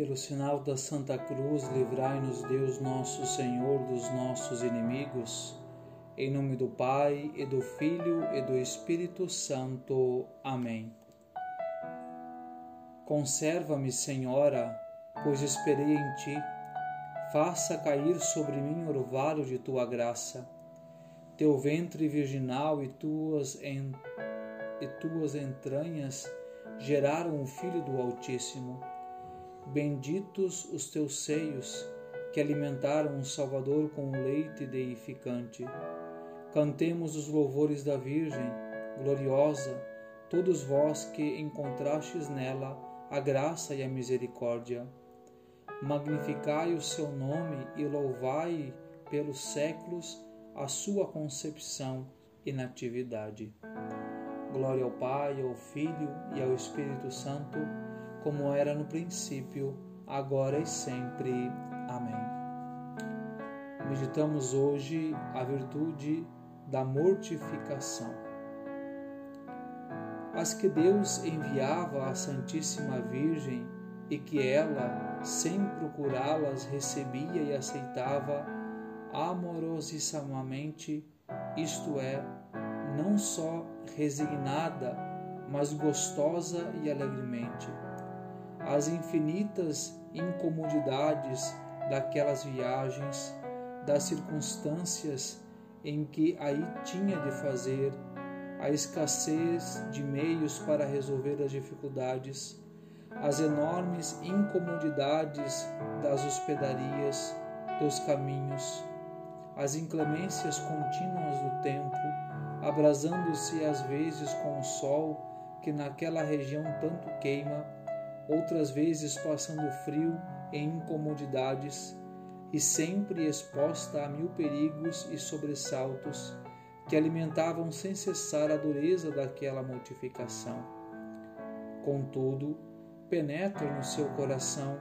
Pelo sinal da Santa Cruz, livrai-nos Deus nosso Senhor dos nossos inimigos. Em nome do Pai, e do Filho, e do Espírito Santo. Amém. Conserva-me, Senhora, pois esperei em Ti. Faça cair sobre mim o orvalho de Tua graça. Teu ventre virginal e tuas, en... e tuas entranhas geraram o Filho do Altíssimo. Benditos os teus seios, que alimentaram o Salvador com o leite deificante. Cantemos os louvores da Virgem, gloriosa, todos vós que encontrastes nela a graça e a misericórdia. Magnificai o seu nome e louvai pelos séculos a sua concepção e natividade. Glória ao Pai, ao Filho e ao Espírito Santo como era no princípio, agora e sempre. Amém. Meditamos hoje a virtude da mortificação. As que Deus enviava à Santíssima Virgem e que ela, sem procurá-las, recebia e aceitava amorosissimamente, isto é, não só resignada, mas gostosa e alegremente as infinitas incomodidades daquelas viagens, das circunstâncias em que aí tinha de fazer, a escassez de meios para resolver as dificuldades, as enormes incomodidades das hospedarias, dos caminhos, as inclemências contínuas do tempo, abrasando-se às vezes com o sol que naquela região tanto queima outras vezes passando frio e incomodidades, e sempre exposta a mil perigos e sobressaltos que alimentavam sem cessar a dureza daquela mortificação. Contudo, penetra no seu coração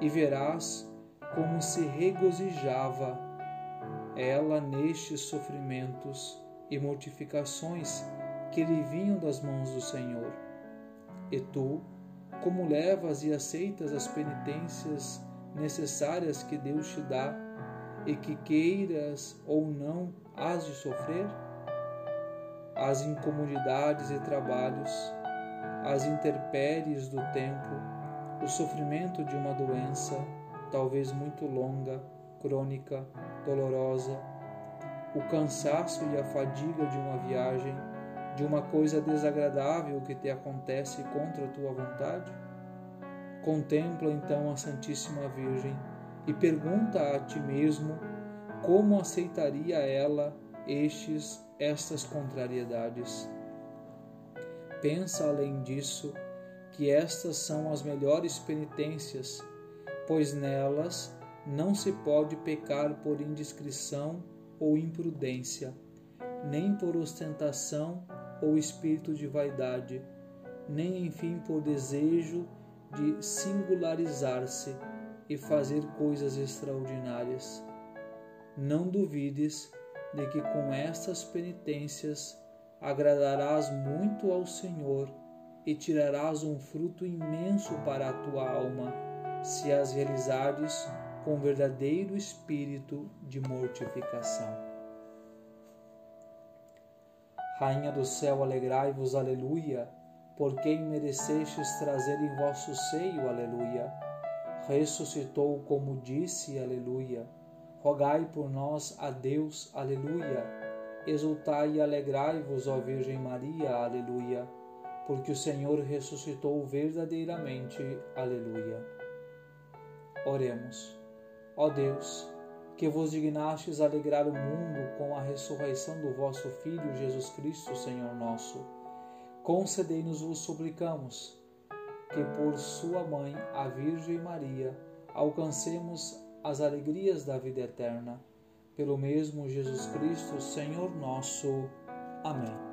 e verás como se regozijava ela nestes sofrimentos e mortificações que lhe vinham das mãos do Senhor. E tu, como levas e aceitas as penitências necessárias que Deus te dá e que queiras ou não has de sofrer? As incomodidades e trabalhos, as intempéries do tempo, o sofrimento de uma doença, talvez muito longa, crônica, dolorosa, o cansaço e a fadiga de uma viagem, de uma coisa desagradável que te acontece contra a tua vontade? Contempla então a Santíssima Virgem e pergunta a ti mesmo como aceitaria ela estes estas contrariedades. Pensa além disso que estas são as melhores penitências, pois nelas não se pode pecar por indiscrição ou imprudência, nem por ostentação ou espírito de vaidade, nem enfim por desejo de singularizar-se e fazer coisas extraordinárias. Não duvides de que com estas penitências agradarás muito ao Senhor e tirarás um fruto imenso para a tua alma, se as realizares com verdadeiro espírito de mortificação. Rainha do céu, alegrai-vos, aleluia, por quem merecestes trazer em vosso seio, aleluia. Ressuscitou como disse, aleluia. Rogai por nós a Deus, aleluia. Exultai e alegrai-vos, ó Virgem Maria, aleluia, porque o Senhor ressuscitou verdadeiramente, aleluia. Oremos. Ó Deus, que vos dignastes alegrar o mundo com a ressurreição do vosso Filho Jesus Cristo, Senhor nosso. Concedei-nos, vos suplicamos, que por sua mãe, a Virgem Maria, alcancemos as alegrias da vida eterna. Pelo mesmo Jesus Cristo, Senhor nosso. Amém.